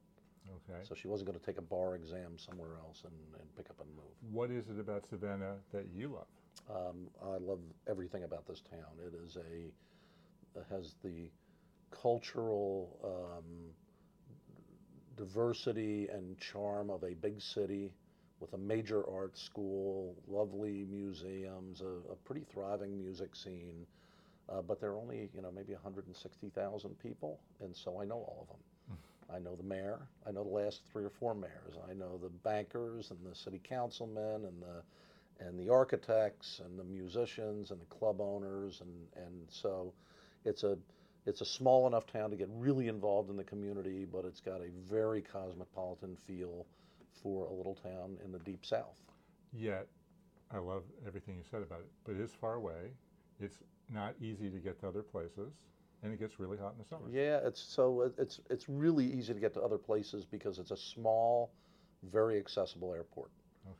Okay. So she wasn't going to take a bar exam somewhere else and, and pick up and move. What is it about Savannah that you love? Um, I love everything about this town. It is a it has the cultural um, diversity and charm of a big city with a major art school, lovely museums, a, a pretty thriving music scene. Uh, but there are only you know maybe 160,000 people, and so I know all of them. I know the mayor. I know the last three or four mayors. I know the bankers and the city councilmen and the and the architects and the musicians and the club owners and and so it's a it's a small enough town to get really involved in the community, but it's got a very cosmopolitan feel for a little town in the deep south. Yet, I love everything you said about it, but it is far away. It's not easy to get to other places, and it gets really hot in the summer. Yeah, it's so it's it's really easy to get to other places because it's a small, very accessible airport.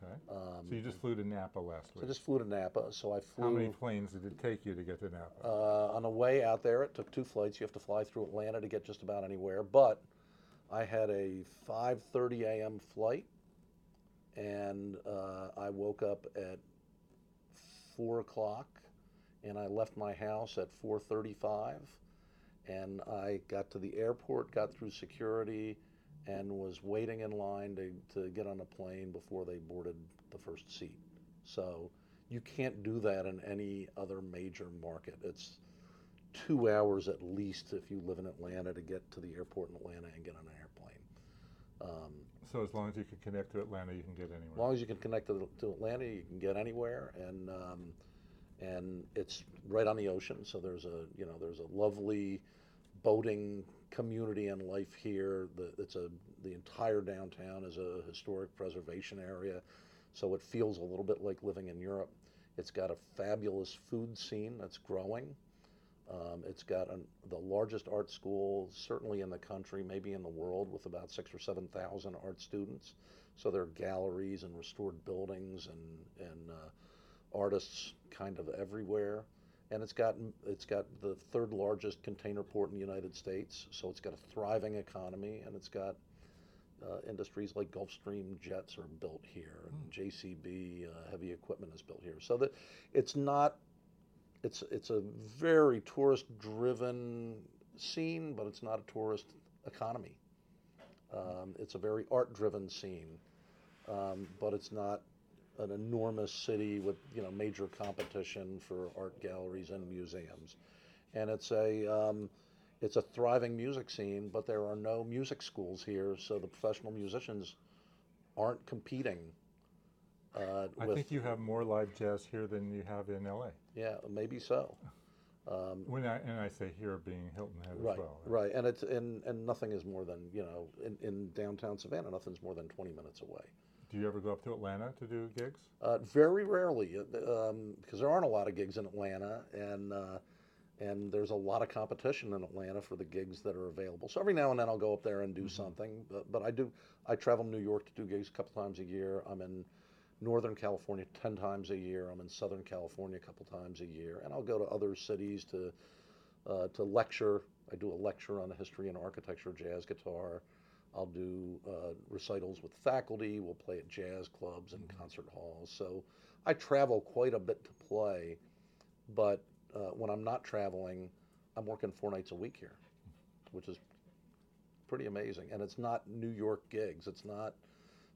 Okay. Um, so you just flew to Napa last week. so I just flew to Napa, so I flew. How many planes did it take you to get to Napa? Uh, on the way out there, it took two flights. You have to fly through Atlanta to get just about anywhere. But I had a 5:30 a.m. flight, and uh, I woke up at four o'clock, and I left my house at 4:35, and I got to the airport, got through security, and was waiting in line to, to get on a plane before they boarded the first seat. So you can't do that in any other major market. It's two hours at least if you live in Atlanta to get to the airport in Atlanta and get on an. Um, so as long as you can connect to Atlanta, you can get anywhere. as long as you can connect to, to Atlanta, you can get anywhere, and um, and it's right on the ocean. So there's a you know there's a lovely boating community and life here. The, it's a the entire downtown is a historic preservation area, so it feels a little bit like living in Europe. It's got a fabulous food scene that's growing. Um, it's got an, the largest art school, certainly in the country, maybe in the world, with about six or seven thousand art students. So there are galleries and restored buildings and and uh, artists kind of everywhere. And it's got it's got the third largest container port in the United States. So it's got a thriving economy, and it's got uh, industries like Gulfstream jets are built here, and JCB uh, heavy equipment is built here. So that it's not it's it's a very tourist driven scene, but it's not a tourist economy. Um, it's a very art driven scene, um, but it's not an enormous city with you know major competition for art galleries and museums, and it's a um, it's a thriving music scene, but there are no music schools here, so the professional musicians aren't competing. Uh, I with, think you have more live jazz here than you have in LA. yeah, maybe so. Um, When I and I say here being Hilton Head Right, as well. right, and it's and and nothing is more than you know in, in downtown Savannah, nothing's more than twenty minutes away. Do you ever go up to Atlanta to do gigs? Uh, very rarely, uh, um, because there aren't a lot of gigs in Atlanta, and uh, and there's a lot of competition in Atlanta for the gigs that are available. So every now and then I'll go up there and do something. But, but I do. I travel to New York to do gigs a couple times a year. I'm in Northern California ten times a year. I'm in Southern California a couple times a year, and I'll go to other cities to uh, to lecture. I do a lecture on the history and architecture of jazz guitar. I'll do uh, recitals with faculty. We'll play at jazz clubs and concert halls. So I travel quite a bit to play, but uh, when I'm not traveling, I'm working four nights a week here, which is pretty amazing. And it's not New York gigs. It's not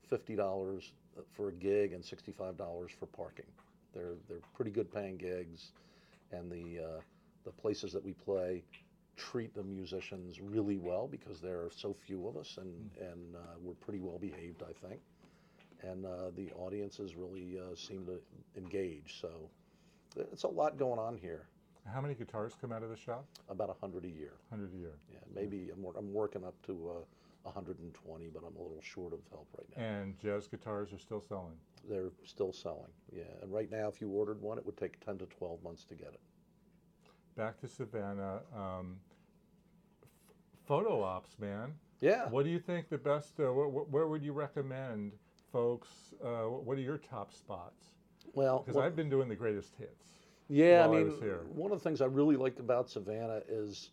fifty dollars for a gig and sixty-five dollars for parking. They're they're pretty good paying gigs, and the uh, the places that we play treat the musicians really well because there are so few of us, and and uh, we're pretty well behaved, I think. And uh, the audiences really uh, seem to engage. So it's a lot going on here. How many guitars come out of the shop? About a hundred a year. 100 a year. Yeah, maybe I'm, I'm working up to uh, 120, but I'm a little short of help right now. And jazz guitars are still selling. They're still selling. Yeah, and right now, if you ordered one, it would take 10 to 12 months to get it. Back to Savannah. Um, f- photo ops, man. Yeah. What do you think the best? Uh, wh- wh- where would you recommend folks? Uh, what are your top spots? Well, Because what- I've been doing the greatest hits. Yeah, I I mean, here. one of the things I really like about Savannah is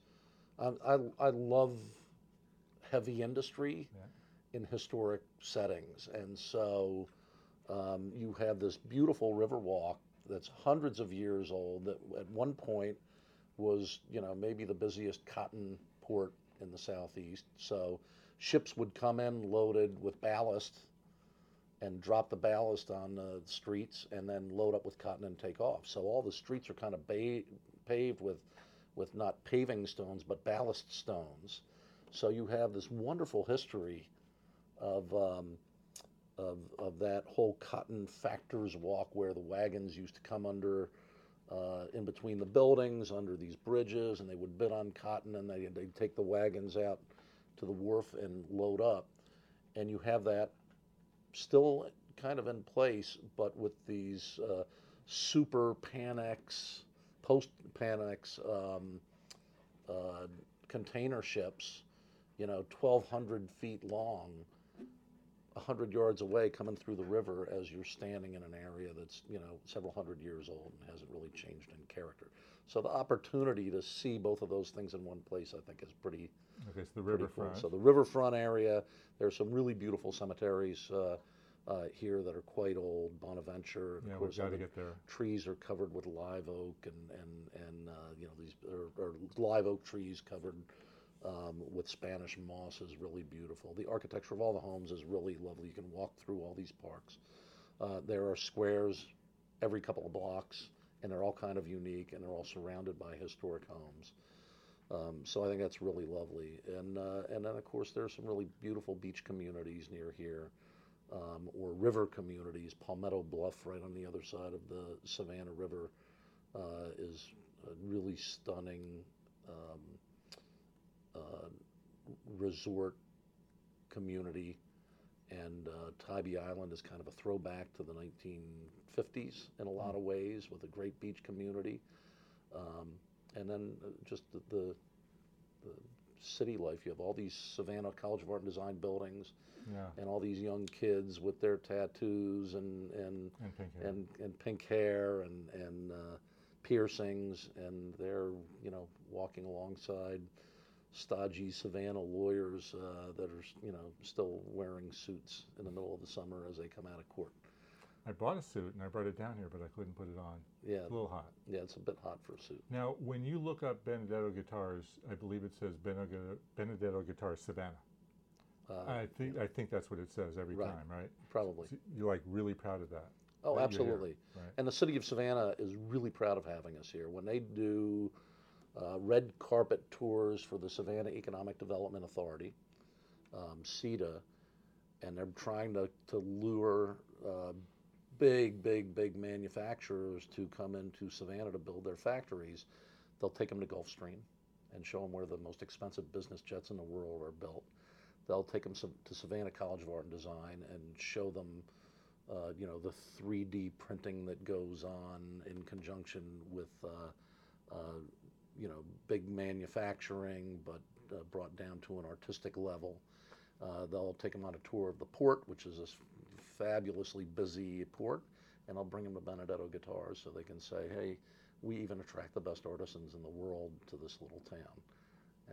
um, I, I love heavy industry in historic settings. And so um, you have this beautiful river walk that's hundreds of years old that at one point was, you know, maybe the busiest cotton port in the southeast. So ships would come in loaded with ballast and drop the ballast on the streets and then load up with cotton and take off. So all the streets are kind of ba- paved with, with not paving stones but ballast stones. So you have this wonderful history of, um, of, of that whole cotton factors walk where the wagons used to come under uh, in between the buildings under these bridges and they would bid on cotton and they, they'd take the wagons out to the wharf and load up. And you have that still kind of in place, but with these uh, super Panamax, post Panamax um, uh, container ships, you know, 1,200 feet long, 100 yards away coming through the river as you're standing in an area that's, you know, several hundred years old and hasn't really changed in character. So the opportunity to see both of those things in one place, I think, is pretty, Okay, so the pretty cool. riverfront. So the riverfront area, there's some really beautiful cemeteries uh, uh, here that are quite old. Bonaventure, yeah, we've got to get there. trees are covered with live oak and and and uh, you know these are, or live oak trees covered um, with Spanish moss is really beautiful. The architecture of all the homes is really lovely. You can walk through all these parks. Uh, there are squares every couple of blocks, and they're all kind of unique, and they're all surrounded by historic homes. Um, so I think that's really lovely. And uh, and then of course there's some really beautiful beach communities near here, um, or river communities. Palmetto Bluff, right on the other side of the Savannah River, uh, is a really stunning um, uh, resort community. And uh, Tybee Island is kind of a throwback to the 1950s in a lot of ways, with a great beach community. Um, and then uh, just the, the, the city life. You have all these Savannah College of Art and Design buildings, Yeah. and all these young kids with their tattoos and and And pink hair. and, and pink hair and and uh, piercings, and they're you know walking alongside stodgy Savannah lawyers uh, that are you know still wearing suits in the middle of the summer as they come out of court. I bought a suit and I brought it down here, but I couldn't put it on. Yeah, It's a little hot. yeah, it's a bit hot for a suit. Now, when you look up Benedetto guitars, I believe it says Benedetto, Benedetto Guitars Savannah. Uh, I think I think that's what it says every Right. time, right? probably. So you're like really proud of that. Oh, that absolutely. right. And the city of Savannah is really proud of having us here. When they do uh, red carpet tours for the Savannah Economic Development Authority, um, SEDA, and they're trying to, to lure uh, big, big, big manufacturers to come into Savannah to build their factories, they'll take them to Gulfstream and show them where the most expensive business jets in the world are built. They'll take them to Savannah College of Art and Design and show them uh, you know, the 3D printing that goes on in conjunction with uh, uh, you know, big manufacturing, but uh, brought down to an artistic level. Uh, they'll take them on a tour of the port, which is a fabulously busy port, and I'll bring them to Benedetto Guitars so they can say, hey, we even attract the best artisans in the world to this little town.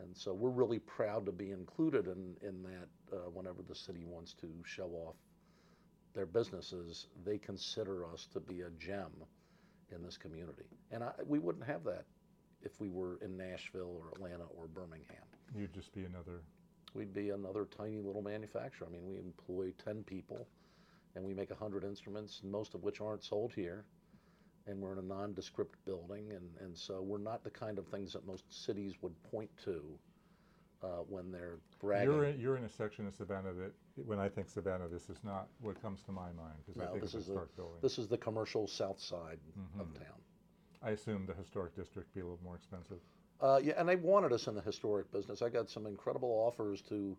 And so we're really proud to be included in, in that uh, whenever the city wants to show off their businesses, they consider us to be a gem in this community. And I, we wouldn't have that if we were in Nashville or Atlanta or Birmingham. You'd just be another. We'd be another tiny little manufacturer. I mean, we employ 10 people and we make 100 instruments, most of which aren't sold here. And we're in a nondescript building, and, and so we're not the kind of things that most cities would point to uh, when they're bragging. You're in, you're in a section of Savannah that, when I think Savannah, this is not what comes to my mind because I No, think this is, building. this is the commercial south side of town. I assume the historic district be a little more expensive. Uh, yeah, and they wanted us in the historic business. I got some incredible offers to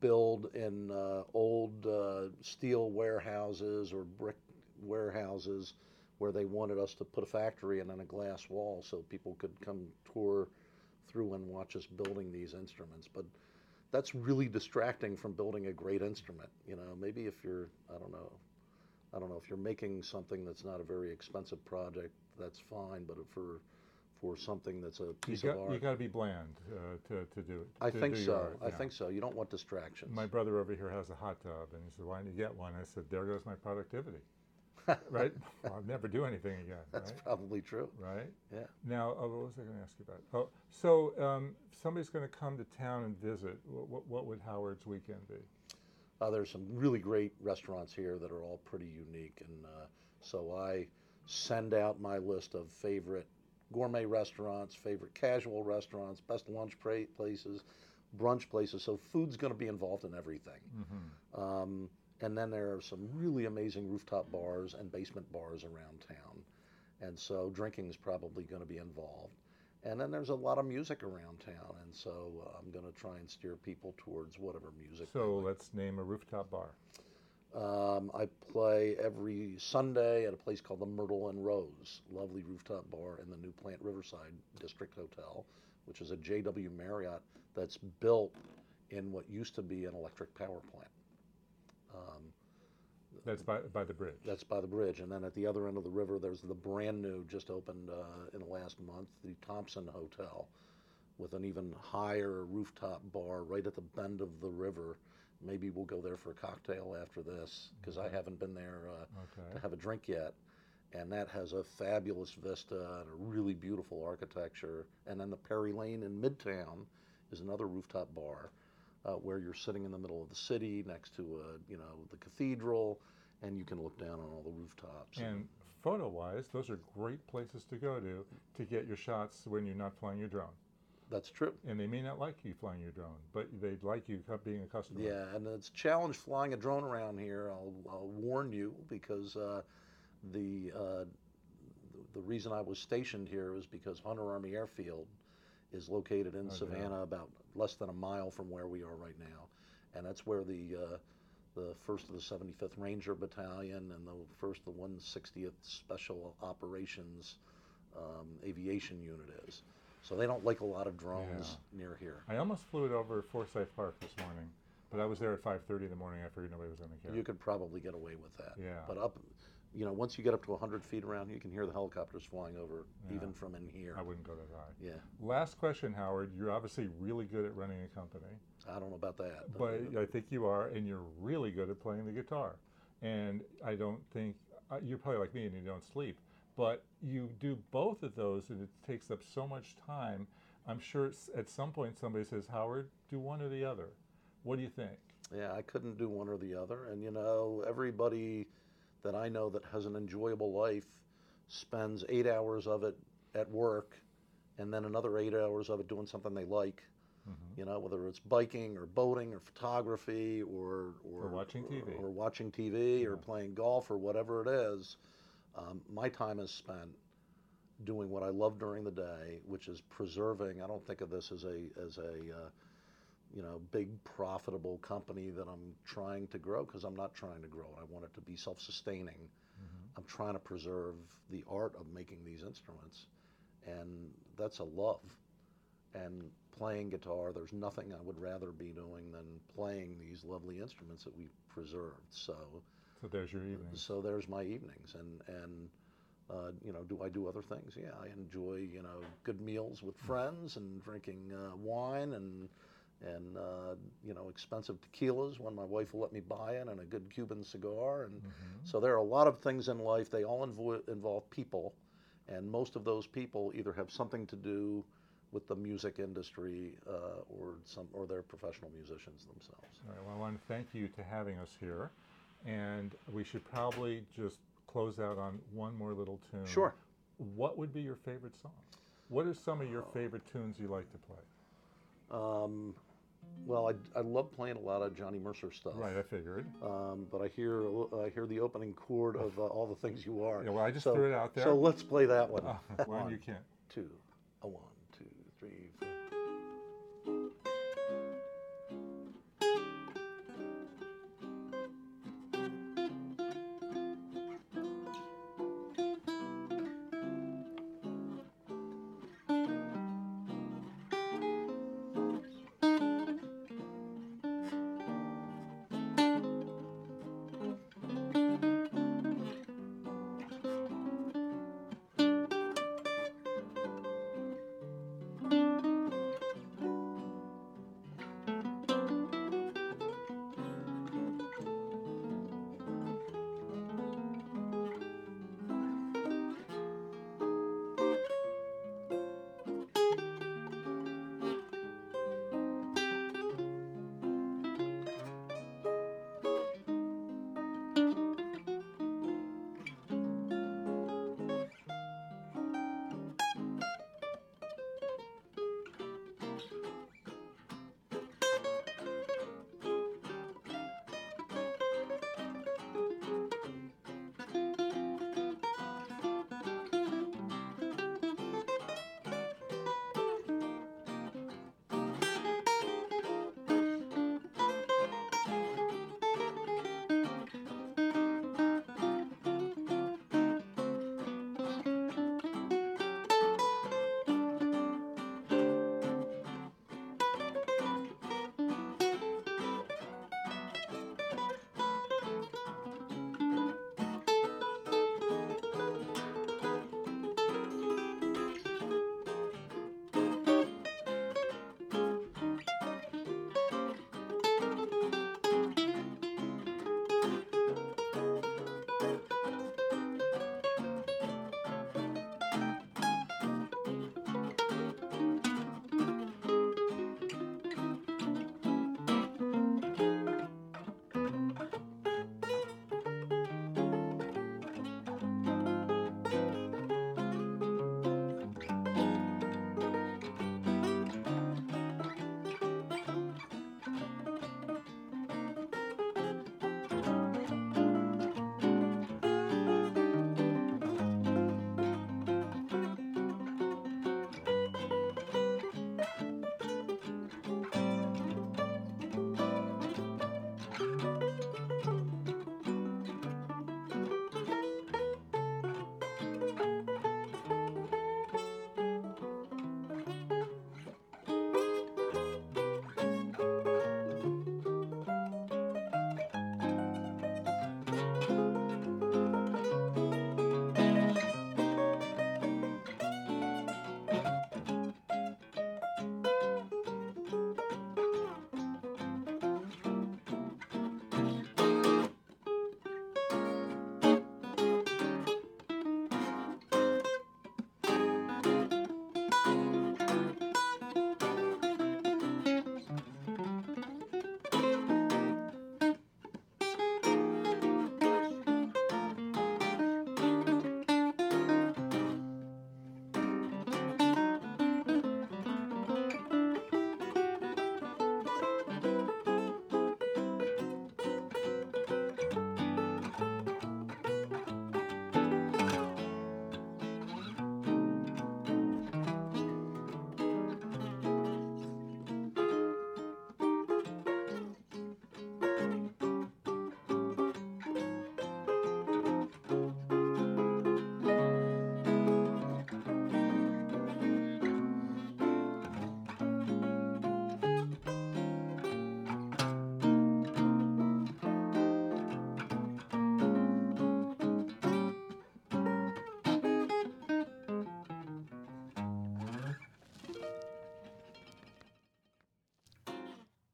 build in uh, old uh, steel warehouses or brick warehouses where they wanted us to put a factory and then a glass wall so people could come tour through and watch us building these instruments. But that's really distracting from building a great instrument. You know, maybe if you're, I don't know, I don't know if you're making something that's not a very expensive project, that's fine. But for for something that's a piece got, of art, you got to be bland uh, to, to do it. I think so. art, I yeah. think so. You don't want distractions. My brother over here has a hot tub, and he said, "Why didn't you get one?" I said, "There goes my productivity." right? Well, I'll never do anything again. That's right? probably true. right? Yeah. Now, oh, what was I going to ask you about? Oh, so um, if somebody's going to come to town and visit. What, what, what would Howard's weekend be? Uh, there's some really great restaurants here that are all pretty unique, and uh, so I send out my list of favorite gourmet restaurants, favorite casual restaurants, best lunch pra- places, brunch places. So food's going to be involved in everything. Um, and then there are some really amazing rooftop bars and basement bars around town, and so drinking is probably going to be involved. And then there's a lot of music around town, and so uh, I'm going to try and steer people towards whatever music. So let's name a rooftop bar. Um, I play every Sunday at a place called the Myrtle and Rose, lovely rooftop bar in the New Plant Riverside District Hotel, which is a JW Marriott that's built in what used to be an electric power plant. Um, That's by, by the bridge. that's by the bridge, and then at the other end of the river, there's the brand new, just opened uh, in the last month, the Thompson Hotel, with an even higher rooftop bar right at the bend of the river. Maybe we'll go there for a cocktail after this because I haven't been there uh, Okay. to have a drink yet. And that has a fabulous vista and a really beautiful architecture. And then the Perry Lane in Midtown is another rooftop bar uh, where you're sitting in the middle of the city next to uh, you know the cathedral, and you can look down on all the rooftops. And photo wise, those are great places to go to to get your shots when you're not flying your drone. That's true. And they may not like you flying your drone, but they'd like you being a customer. Yeah, and it's a challenge flying a drone around here. I'll, I'll warn you because uh, the uh, the reason I was stationed here is because Hunter Army Airfield is located in Oh, yeah. Savannah, about less than a mile from where we are right now, and that's where the uh, the first of the 75th Ranger Battalion and the first of the 160th Special Operations um, Aviation Unit is. So they don't like a lot of drones near here. I almost flew it over Forsyth Park this morning, but I was there at 5:30 in the morning. I figured nobody was going to care. You could probably get away with that. Yeah. But up, you know, once you get up to 100 feet around, you can hear the helicopters flying over, Yeah. even from in here. I wouldn't go that high. Yeah, Last question, Howard. You're obviously really good at running a company, I don't know about that. but I think you are, and you're really good at playing the guitar. And I don't think uh, you're probably like me, and you don't sleep. But you do both of those, and it takes up so much time. I'm sure at some point somebody says, Howard, do one or the other. What do you think? yeah, I couldn't do one or the other. And you know, everybody that I know that has an enjoyable life spends eight hours of it at work, and then another eight hours of it doing something they like. Mm-hmm. You know, whether it's biking or boating or photography or or, Or watching TV. or, watching TV or playing golf or whatever it is. Um, my time is spent doing what I love during the day, which is preserving. I don't think of this as a as a uh, you know big profitable company that I'm trying to grow because I'm not trying to grow it. I want it to be self-sustaining. I'm trying to preserve the art of making these instruments and that's a love. And playing guitar, there's nothing I would rather be doing than playing these lovely instruments that we've preserved. So, So there's your evening. so there's my evenings, and and uh, you know, do I do other things? Yeah, I enjoy you know good meals with friends and drinking uh, wine and and uh, you know expensive tequilas when my wife will let me buy it, and a good Cuban cigar. And so there are a lot of things in life. They all invo- involve people, and most of those people either have something to do with the music industry uh, or some or they're professional musicians themselves. All right, well, I want to thank you to having us here. And we should probably just close out on one more little tune. Sure. What would be your favorite song? What are some of your favorite tunes you like to play? Um, well, I, I love playing a lot of Johnny Mercer stuff. Right, I figured. Um, but I hear I hear the opening chord of uh, All the Things You Are. Yeah, well, I just so, threw it out there. So let's play that one. Well, One, you can't. two,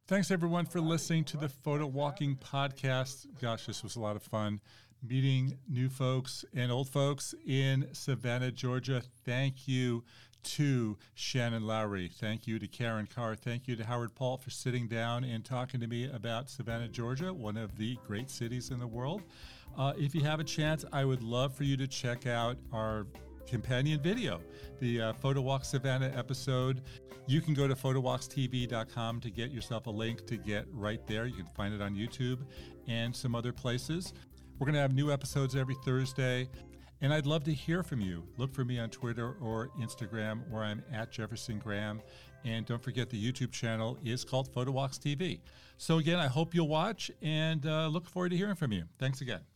Thanks everyone for listening to the Photo Walking podcast. Gosh, this was a lot of fun meeting new folks and old folks in Savannah, Georgia. Thank you to Shannon Lowry. Thank you to Karen Carr. Thank you to Howard Paul for sitting down and talking to me about Savannah, Georgia, one of the great cities in the world. Uh, if you have a chance, I would love for you to check out our companion video, the uh, Photo Walk Savannah episode. You can go to photowalkstv.com to get yourself a link to get right there. You can find it on YouTube and some other places. We're going to have new episodes every Thursday. And I'd love to hear from you. Look for me on Twitter or Instagram, where I'm at Jefferson Graham. And don't forget the YouTube channel is called Photo Walks TV. So, again, I hope you'll watch and uh, look forward to hearing from you. Thanks again.